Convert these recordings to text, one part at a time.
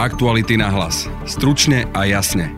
Aktuality na hlas. Stručne a jasne.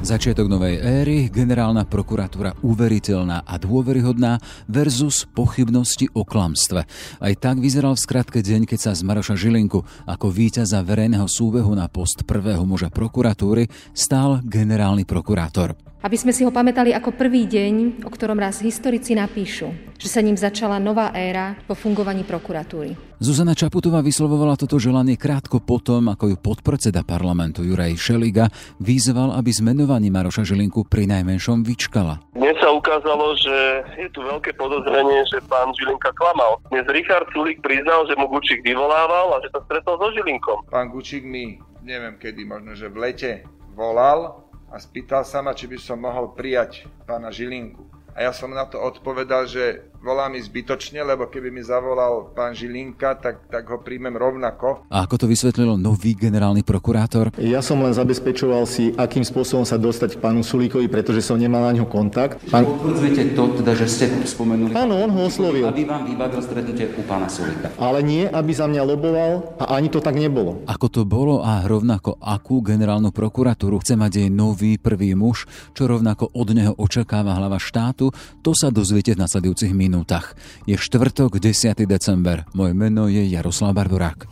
Začiatok novej éry, generálna prokuratúra uveriteľná a dôveryhodná versus pochybnosti o klamstve. Aj tak vyzeral v skratke deň, keď sa z Maroša Žilinku ako víťaza verejného súbehu na post prvého muža prokuratúry stál generálny prokurátor. Aby sme si ho pamätali ako prvý deň, o ktorom raz historici napíšu, že sa ním začala nová éra po fungovaní prokuratúry. Zuzana Čaputová vyslovovala toto želanie krátko potom, ako ju podpredseda parlamentu Juraj Šeliga vyzval, aby zmenovaní Maroša Žilinku pri najmenšom vyčkala. Dnes sa ukázalo, že je tu veľké podozrenie, že pán Žilinka klamal. Dnes Richard Sulik priznal, že mu Gučík vyvolával a že sa stretol so Žilinkom. Pán Gučík mi, neviem kedy, možno že v lete volal a spýtal sa ma, či by som mohol prijať pána Žilinku. A ja som na to odpovedal, že volá mi zbytočne, lebo keby mi zavolal pán Žilinka, tak, tak ho príjmem rovnako. A ako to vysvetlil nový generálny prokurátor? Ja som len zabezpečoval si, akým spôsobom sa dostať k pánu Sulíkovi, pretože som nemal na ňo kontakt. Pán... Potvrdzujete to, teda, že ste spomenuli? Áno, on ho oslovil. Aby vám vybavil stretnutie u pána Sulíka. Ale nie, aby za mňa loboval a ani to tak nebolo. Ako to bolo a rovnako akú generálnu prokuratúru chce mať jej nový prvý muž, čo rovnako od neho očakáva hlava štátu, to sa dozviete v nasledujúcich minútach minútach. Je štvrtok, 10. december. Moje meno je Jaroslav Barborák.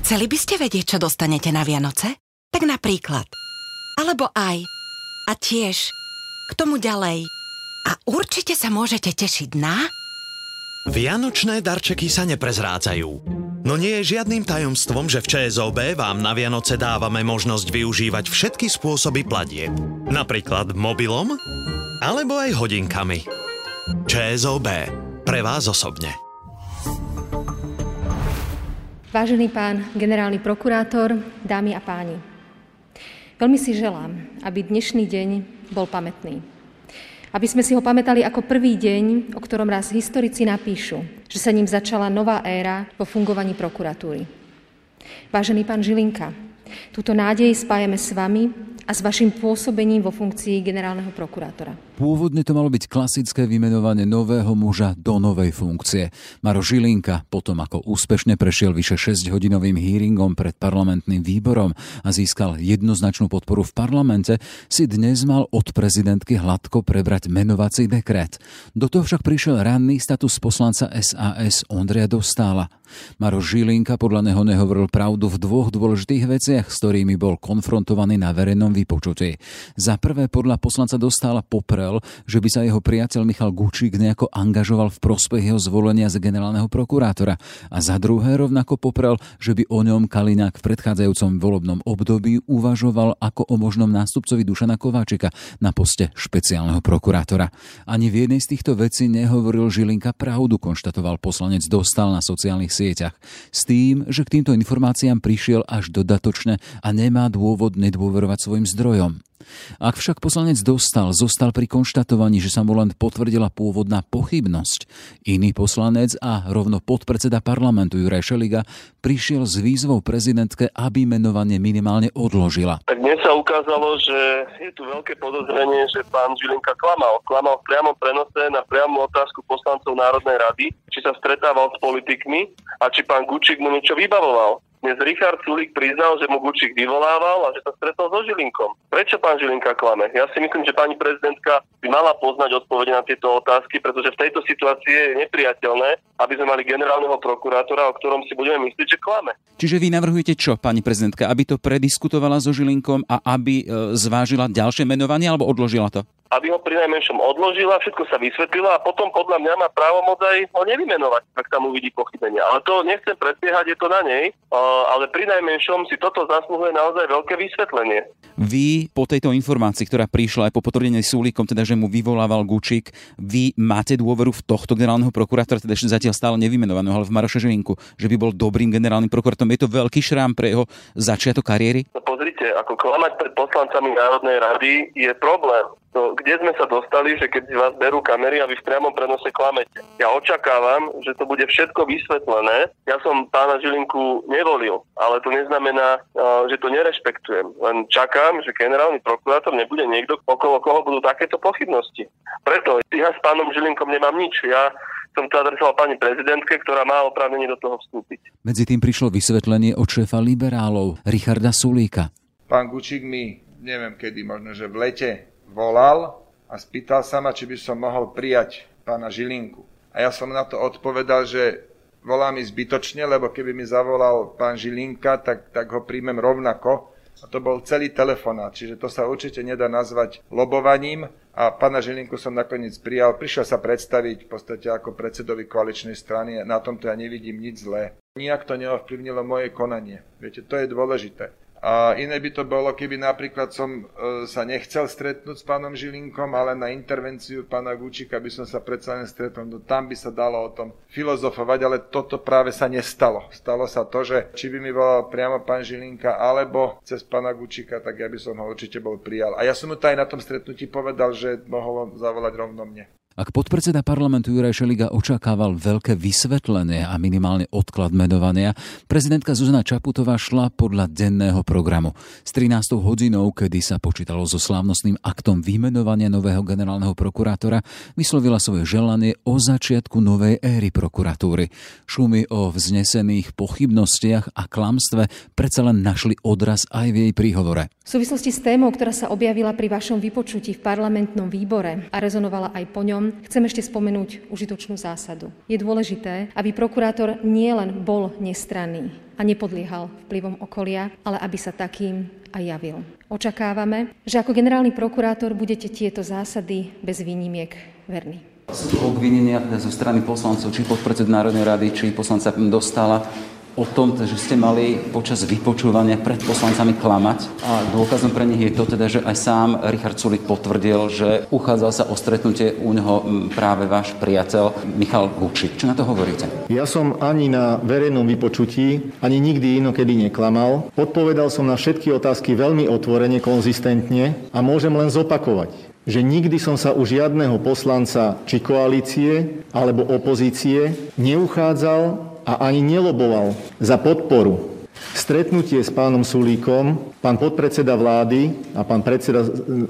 Chceli by ste vedieť, čo dostanete na Vianoce? Tak napríklad. Alebo aj. A tiež. K tomu ďalej. A určite sa môžete tešiť na... Vianočné darčeky sa neprezrádzajú. No nie je žiadnym tajomstvom, že v ČSOB vám na Vianoce dávame možnosť využívať všetky spôsoby platieb. Napríklad mobilom alebo aj hodinkami. ČSOB. Pre vás osobne. Vážený pán generálny prokurátor, dámy a páni. Veľmi si želám, aby dnešný deň bol pamätný. Aby sme si ho pamätali ako prvý deň, o ktorom raz historici napíšu, že sa ním začala nová éra po fungovaní prokuratúry. Vážený pán Žilinka, túto nádej spájame s vami a s vašim pôsobením vo funkcii generálneho prokurátora. Pôvodne to malo byť klasické vymenovanie nového muža do novej funkcie. Maro Žilinka, potom ako úspešne prešiel vyše 6-hodinovým hearingom pred parlamentným výborom a získal jednoznačnú podporu v parlamente, si dnes mal od prezidentky hladko prebrať menovací dekret. Do toho však prišiel ranný status poslanca SAS Ondria Dostála. Maro Žilinka podľa neho nehovoril pravdu v dvoch dôležitých veciach, s ktorými bol konfrontovaný na verejnom vypočutí. Za prvé podľa poslanca Dostála poprel povedal, že by sa jeho priateľ Michal Gučík nejako angažoval v prospech jeho zvolenia za generálneho prokurátora a za druhé rovnako poprel, že by o ňom Kaliňák v predchádzajúcom volebnom období uvažoval ako o možnom nástupcovi Dušana Kováčika na poste špeciálneho prokurátora. Ani v jednej z týchto vecí nehovoril Žilinka pravdu, konštatoval poslanec Dostal na sociálnych sieťach. S tým, že k týmto informáciám prišiel až dodatočne a nemá dôvod nedôverovať svojim zdrojom. Ak však poslanec dostal, zostal pri konštatovaní, že sa mu len potvrdila pôvodná pochybnosť. Iný poslanec a rovno podpredseda parlamentu Juraj Šeliga prišiel s výzvou prezidentke, aby menovanie minimálne odložila. Tak dnes sa ukázalo, že je tu veľké podozrenie, že pán Žilinka klamal. Klamal v priamom prenose na priamu otázku poslancov Národnej rady, či sa stretával s politikmi a či pán Gučík mu niečo vybavoval. Dnes Richard Sulik priznal, že mu Gučík vyvolával a že sa stretol so Žilinkom. Prečo pán Žilinka klame? Ja si myslím, že pani prezidentka by mala poznať odpovede na tieto otázky, pretože v tejto situácii je nepriateľné, aby sme mali generálneho prokurátora, o ktorom si budeme myslieť, že klame. Čiže vy navrhujete čo, pani prezidentka? Aby to prediskutovala so Žilinkom a aby e, zvážila ďalšie menovanie alebo odložila to? Aby ho pri najmenšom odložila, všetko sa vysvetlila a potom podľa mňa má právomoc aj ho nevymenovať, ak tam uvidí pochybenia. Ale to nechcem predbiehať, je to na nej, ale pri najmenšom si toto zasluhuje naozaj veľké vysvetlenie. Vy po tejto informácii, ktorá prišla aj po potvrdení súlikom, teda že mu vyvolával Gučík, vy máte dôveru v tohto generálneho prokurátora, teda ešte zatiaľ stále nevymenovaného, ale v Maroša Žilinku, že by bol dobrým generálnym prokurátorom. Je to veľký šrám pre jeho začiatok kariéry? No pozrite, ako klamať pred poslancami Národnej rady je problém. No, kde sme sa dostali, že keď vás berú kamery a vy v priamom prenose klamete. Ja očakávam, že to bude všetko vysvetlené. Ja som pána Žilinku nevolil, ale to neznamená, že to nerešpektujem. Len čakám, že generálny prokurátor nebude niekto, okolo koho budú takéto pochybnosti. Preto ja s pánom Žilinkom nemám nič. Ja som to adresoval pani prezidentke, ktorá má oprávnenie do toho vstúpiť. Medzi tým prišlo vysvetlenie od šéfa liberálov, Richarda Sulíka. Pán Gučík mi, neviem kedy, možno že v lete volal a spýtal sa ma, či by som mohol prijať pána Žilinku. A ja som na to odpovedal, že volá mi zbytočne, lebo keby mi zavolal pán Žilinka, tak, tak ho príjmem rovnako. A to bol celý telefonát, čiže to sa určite nedá nazvať lobovaním. A pána Žilinku som nakoniec prijal. Prišiel sa predstaviť v podstate ako predsedovi koaličnej strany. Na tomto ja nevidím nič zlé. Nijak to neovplyvnilo moje konanie. Viete, to je dôležité. A iné by to bolo, keby napríklad som e, sa nechcel stretnúť s pánom Žilinkom, ale na intervenciu pána Gučika by som sa predsa len stretol. No tam by sa dalo o tom filozofovať, ale toto práve sa nestalo. Stalo sa to, že či by mi volal priamo pán Žilinka, alebo cez pána Gučika, tak ja by som ho určite bol prijal. A ja som mu to aj na tom stretnutí povedal, že mohol zavolať rovno mne. Ak podpredseda parlamentu Juraj Šeliga očakával veľké vysvetlenie a minimálne odklad menovania, prezidentka Zuzana Čaputová šla podľa denného programu. S 13. hodinou, kedy sa počítalo so slávnostným aktom vymenovania nového generálneho prokurátora, vyslovila svoje želanie o začiatku novej éry prokuratúry. Šumy o vznesených pochybnostiach a klamstve predsa len našli odraz aj v jej príhovore. V súvislosti s témou, ktorá sa objavila pri vašom vypočutí v parlamentnom výbore a rezonovala aj po ňom, Záverom chcem ešte spomenúť užitočnú zásadu. Je dôležité, aby prokurátor nielen bol nestranný a nepodliehal vplyvom okolia, ale aby sa takým aj javil. Očakávame, že ako generálny prokurátor budete tieto zásady bez výnimiek verní. Sú obvinenia zo strany poslancov, či podpredsed Národnej rady, či poslanca dostala o tom, že ste mali počas vypočúvania pred poslancami klamať a dôkazom pre nich je to teda, že aj sám Richard Sulik potvrdil, že uchádzal sa o stretnutie u neho práve váš priateľ Michal Vučík. Čo na to hovoríte? Ja som ani na verejnom vypočutí, ani nikdy inokedy neklamal. Odpovedal som na všetky otázky veľmi otvorene, konzistentne a môžem len zopakovať že nikdy som sa u žiadneho poslanca či koalície alebo opozície neuchádzal a ani neloboval za podporu. Stretnutie s pánom Sulíkom, pán podpredseda vlády a pán predseda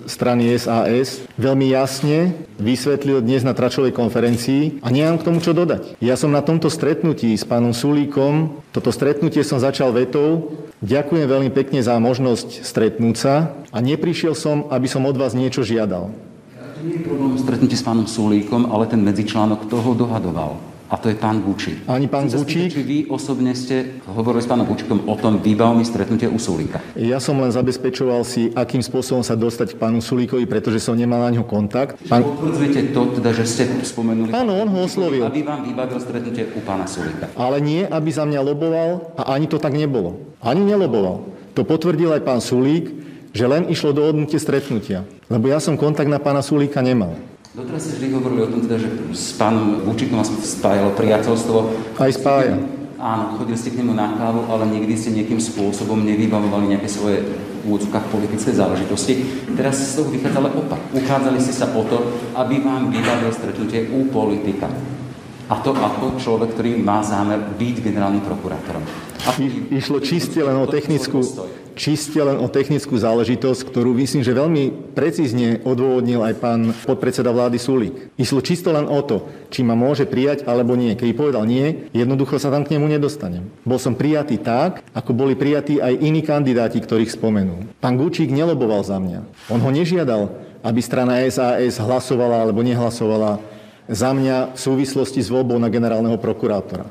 strany SAS veľmi jasne vysvetlil dnes na tračovej konferencii a nemám k tomu čo dodať. Ja som na tomto stretnutí s pánom Sulíkom, toto stretnutie som začal vetou, ďakujem veľmi pekne za možnosť stretnúť sa a neprišiel som, aby som od vás niečo žiadal. To nie je problém stretnutie s pánom Sulíkom, ale ten medzičlánok toho dohadoval a to je pán Bučík. Ani pán Bučík? Či vy osobne ste hovorili s pánom Bučíkom o tom výbavmi stretnutie u Sulíka? Ja som len zabezpečoval si, akým spôsobom sa dostať k pánu Sulíkovi, pretože som nemal na ňo kontakt. Pán... Potvrdzujete to, teda, že ste spomenuli... Áno, on ho oslovil. Aby vám vybavil stretnutie u pána Sulíka. Ale nie, aby za mňa loboval a ani to tak nebolo. Ani neloboval. To potvrdil aj pán Sulík, že len išlo do odnutie stretnutia. Lebo ja som kontakt na pána Sulíka nemal. Doteraz ste vždy hovorili o tom, teda, že s pánom Vúčikom vás spájalo priateľstvo. Aj spája. Áno, chodili ste k nemu na kávu, ale nikdy ste nejakým spôsobom nevybavovali nejaké svoje v úvodzovkách politické záležitosti. Teraz z toho vychádzali opak. Uchádzali ste sa o to, aby vám vybavil stretnutie u politika. A to ako človek, ktorý má zámer byť generálnym prokurátorom. I, išlo čiste len o technickú, čiste len o technickú záležitosť, ktorú myslím, že veľmi precízne odôvodnil aj pán podpredseda vlády Sulík. Išlo čisto len o to, či ma môže prijať alebo nie. Keď povedal nie, jednoducho sa tam k nemu nedostanem. Bol som prijatý tak, ako boli prijatí aj iní kandidáti, ktorých spomenul. Pán Gučík neloboval za mňa. On ho nežiadal, aby strana SAS hlasovala alebo nehlasovala za mňa v súvislosti s voľbou na generálneho prokurátora.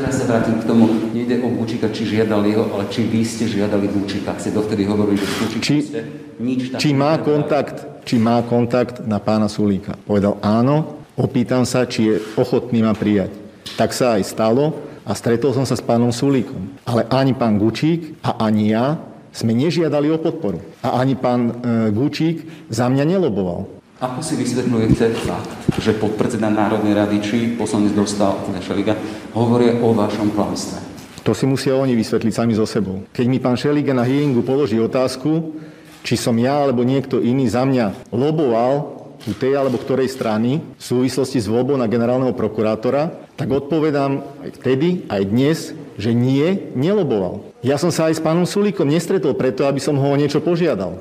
Teraz sa vrátim k tomu, nejde o Bučika, či žiadal jeho, ale či vy ste žiadali Bučika. Ste dovtedy hovorili, že Bučika či, ste nič či má kontakt, či má kontakt na pána Sulíka. Povedal áno, opýtam sa, či je ochotný ma prijať. Tak sa aj stalo a stretol som sa s pánom Sulíkom. Ale ani pán Gučík a ani ja sme nežiadali o podporu. A ani pán e, Gučík za mňa neloboval. Ako si vysvetľujete fakt, že podpredseda Národnej rady či poslanec dostal Šeliga hovoria o vašom klamstve? To si musia oni vysvetliť sami so sebou. Keď mi pán Šeliga na hearingu položí otázku, či som ja alebo niekto iný za mňa loboval u tej alebo ktorej strany v súvislosti s voľbou na generálneho prokurátora, tak odpovedám aj vtedy, aj dnes, že nie, neloboval. Ja som sa aj s pánom Sulíkom nestretol preto, aby som ho o niečo požiadal.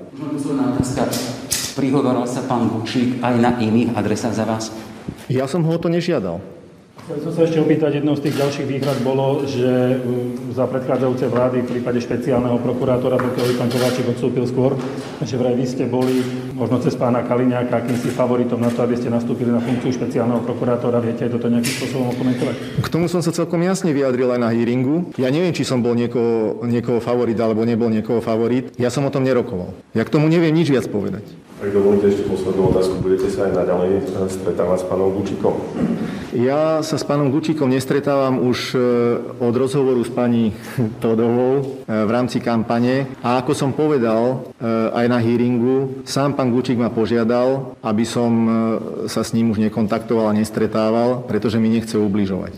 Prihovoril sa pán Bučík aj na iných adresách za vás? Ja som ho o to nežiadal. Chcem som sa ešte opýtať, jednou z tých ďalších výhrad bolo, že mm, za predchádzajúce vlády v prípade špeciálneho prokurátora, pokiaľ pán Kováčik odstúpil skôr, že vraj vy ste boli možno cez pána Kaliňáka akýmsi favoritom na to, aby ste nastúpili na funkciu špeciálneho prokurátora. Viete aj toto nejakým spôsobom komentovať? K tomu som sa celkom jasne vyjadril aj na hearingu. Ja neviem, či som bol niekoho, niekoho favorit alebo nebol niekoho favorit. Ja som o tom nerokoval. Ja k tomu neviem nič viac povedať. Ak dovolíte ešte poslednú otázku, budete sa aj naďalej stretávať s pánom Gučikom? Ja sa s pánom Gučikom nestretávam už e, od rozhovoru s pani Todovou e, v rámci kampane. A ako som povedal aj na hearingu, sám pán Gučík ma požiadal, aby som sa s ním už nekontaktoval a nestretával, pretože mi nechce ubližovať.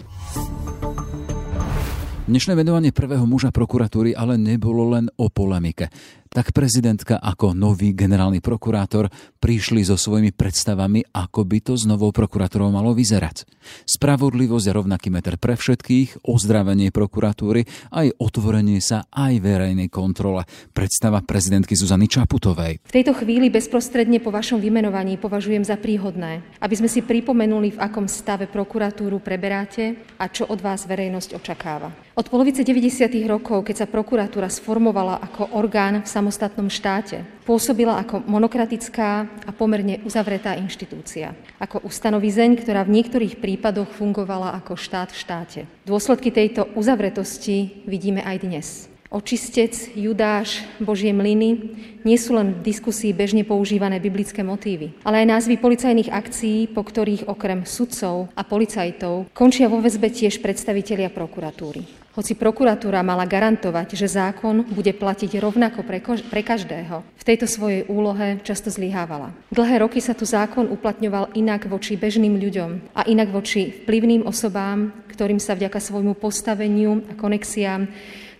Dnešné venovanie prvého muža prokuratúry ale nebolo len o polemike tak prezidentka ako nový generálny prokurátor prišli so svojimi predstavami, ako by to s novou prokurátorou malo vyzerať. Spravodlivosť a rovnaký meter pre všetkých, ozdravenie prokuratúry, aj otvorenie sa aj verejnej kontrole. Predstava prezidentky Zuzany Čaputovej. V tejto chvíli bezprostredne po vašom vymenovaní považujem za príhodné, aby sme si pripomenuli, v akom stave prokuratúru preberáte a čo od vás verejnosť očakáva. Od polovice 90. rokov, keď sa prokuratúra sformovala ako orgán v samostatnom štáte. Pôsobila ako monokratická a pomerne uzavretá inštitúcia. Ako ustanovizeň, ktorá v niektorých prípadoch fungovala ako štát v štáte. Dôsledky tejto uzavretosti vidíme aj dnes. Očistec, Judáš, Božie mlyny nie sú len v diskusii bežne používané biblické motívy, ale aj názvy policajných akcií, po ktorých okrem sudcov a policajtov končia vo väzbe tiež predstavitelia prokuratúry. Hoci prokuratúra mala garantovať, že zákon bude platiť rovnako pre, ko- pre každého, v tejto svojej úlohe často zlyhávala. Dlhé roky sa tu zákon uplatňoval inak voči bežným ľuďom a inak voči vplyvným osobám, ktorým sa vďaka svojmu postaveniu a konexiám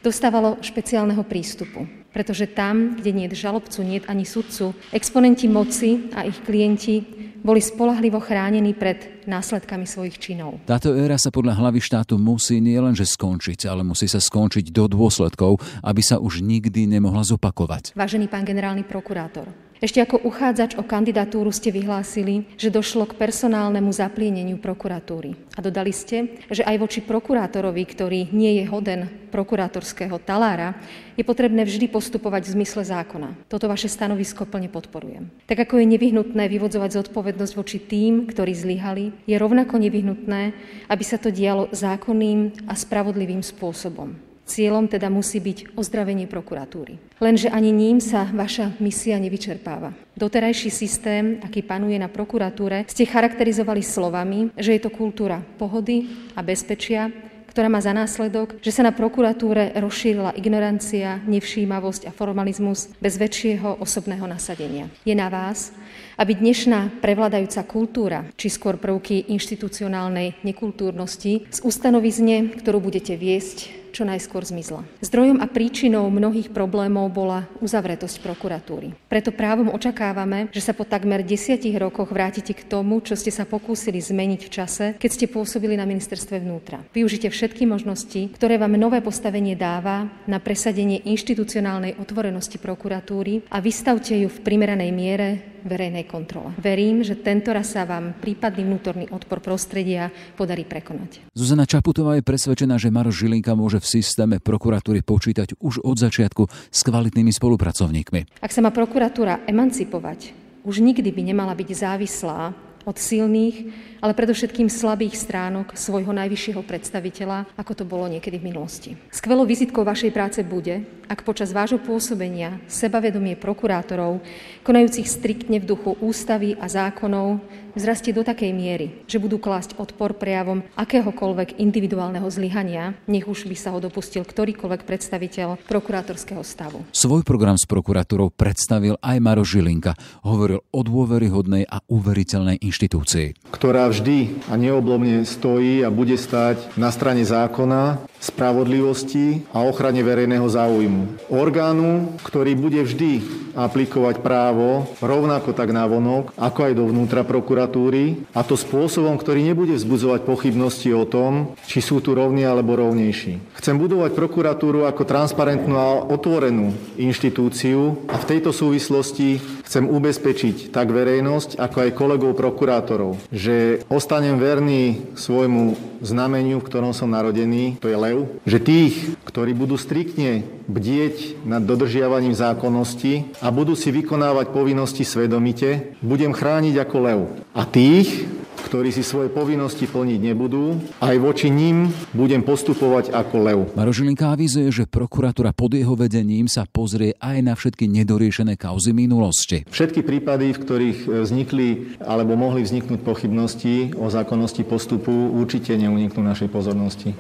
dostávalo špeciálneho prístupu. Pretože tam, kde nie je žalobcu, nie je ani sudcu, exponenti moci a ich klienti boli spolahlivo chránení pred následkami svojich činov. Táto éra sa podľa hlavy štátu musí nielenže skončiť, ale musí sa skončiť do dôsledkov, aby sa už nikdy nemohla zopakovať. Vážený pán generálny prokurátor, ešte ako uchádzač o kandidatúru ste vyhlásili, že došlo k personálnemu zaplieneniu prokuratúry. A dodali ste, že aj voči prokurátorovi, ktorý nie je hoden prokurátorského talára, je potrebné vždy postupovať v zmysle zákona. Toto vaše stanovisko plne podporujem. Tak ako je nevyhnutné vyvodzovať zodpovednosť voči tým, ktorí zlyhali, je rovnako nevyhnutné, aby sa to dialo zákonným a spravodlivým spôsobom. Cieľom teda musí byť ozdravenie prokuratúry. Lenže ani ním sa vaša misia nevyčerpáva. Doterajší systém, aký panuje na prokuratúre, ste charakterizovali slovami, že je to kultúra pohody a bezpečia, ktorá má za následok, že sa na prokuratúre rozšírila ignorancia, nevšímavosť a formalizmus bez väčšieho osobného nasadenia. Je na vás, aby dnešná prevladajúca kultúra, či skôr prvky inštitucionálnej nekultúrnosti, z ustanovizne, ktorú budete viesť, čo najskôr zmizla. Zdrojom a príčinou mnohých problémov bola uzavretosť prokuratúry. Preto právom očakávame, že sa po takmer desiatich rokoch vrátite k tomu, čo ste sa pokúsili zmeniť v čase, keď ste pôsobili na ministerstve vnútra. Využite všetky možnosti, ktoré vám nové postavenie dáva na presadenie inštitucionálnej otvorenosti prokuratúry a vystavte ju v primeranej miere verejnej kontrole. Verím, že tento raz sa vám prípadný vnútorný odpor prostredia podarí prekonať. Zuzana Čaputová je presvedčená, že Maro Žilinka môže v systéme prokuratúry počítať už od začiatku s kvalitnými spolupracovníkmi. Ak sa má prokuratúra emancipovať, už nikdy by nemala byť závislá od silných, ale predovšetkým slabých stránok svojho najvyššieho predstaviteľa, ako to bolo niekedy v minulosti. Skvelou vizitkou vašej práce bude, ak počas vášho pôsobenia sebavedomie prokurátorov, konajúcich striktne v duchu ústavy a zákonov, vzrastie do takej miery, že budú klásť odpor prejavom akéhokoľvek individuálneho zlyhania, nech už by sa ho dopustil ktorýkoľvek predstaviteľ prokurátorského stavu. Svoj program s prokuratúrou predstavil aj Maro Žilinka. Hovoril o dôveryhodnej a uveriteľnej inštitúcii. Ktorá vždy a neoblomne stojí a bude stať na strane zákona, spravodlivosti a ochrane verejného záujmu. Orgánu, ktorý bude vždy aplikovať právo rovnako tak na vonok, ako aj dovnútra prokuratúry prokuratúry a to spôsobom, ktorý nebude vzbudzovať pochybnosti o tom, či sú tu rovní alebo rovnejší. Chcem budovať prokuratúru ako transparentnú a otvorenú inštitúciu a v tejto súvislosti chcem ubezpečiť tak verejnosť, ako aj kolegov prokurátorov, že ostanem verný svojmu znameniu, v ktorom som narodený, to je lev, že tých, ktorí budú striktne bdieť nad dodržiavaním zákonnosti a budú si vykonávať povinnosti svedomite, budem chrániť ako lev. A tých, ktorí si svoje povinnosti plniť nebudú. Aj voči ním budem postupovať ako lev. Marožilinka avizuje, že prokuratúra pod jeho vedením sa pozrie aj na všetky nedoriešené kauzy minulosti. Všetky prípady, v ktorých e, vznikli alebo mohli vzniknúť pochybnosti o zákonnosti postupu, určite neuniknú našej pozornosti.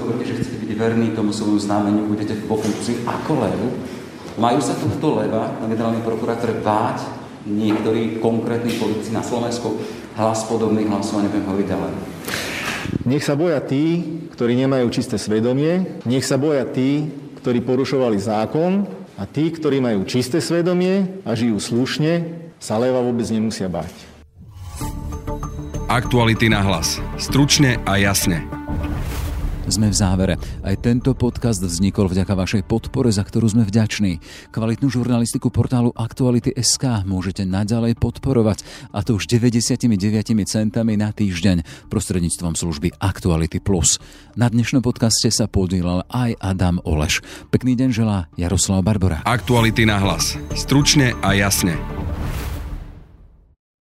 Hovoríte, že chcete byť verný tomu svojmu znameniu, budete vo funkcii ako lev. Majú sa tohto leva na generálnej prokurátore báť niektorí konkrétni politici na Slovensku hlas podobných hlasov, neviem hovoriť ďalej. Nech sa boja tí, ktorí nemajú čisté svedomie, nech sa boja tí, ktorí porušovali zákon a tí, ktorí majú čisté svedomie a žijú slušne, sa leva vôbec nemusia báť. Aktuality na hlas. Stručne a jasne. Sme v závere. Aj tento podcast vznikol vďaka vašej podpore, za ktorú sme vďační. Kvalitnú žurnalistiku portálu Aktuality.sk môžete naďalej podporovať, a to už 99 centami na týždeň prostredníctvom služby Aktuality Plus. Na dnešnom podcaste sa podielal aj Adam Oleš. Pekný deň želá Jaroslav Barbora. Aktuality na hlas. Stručne a jasne.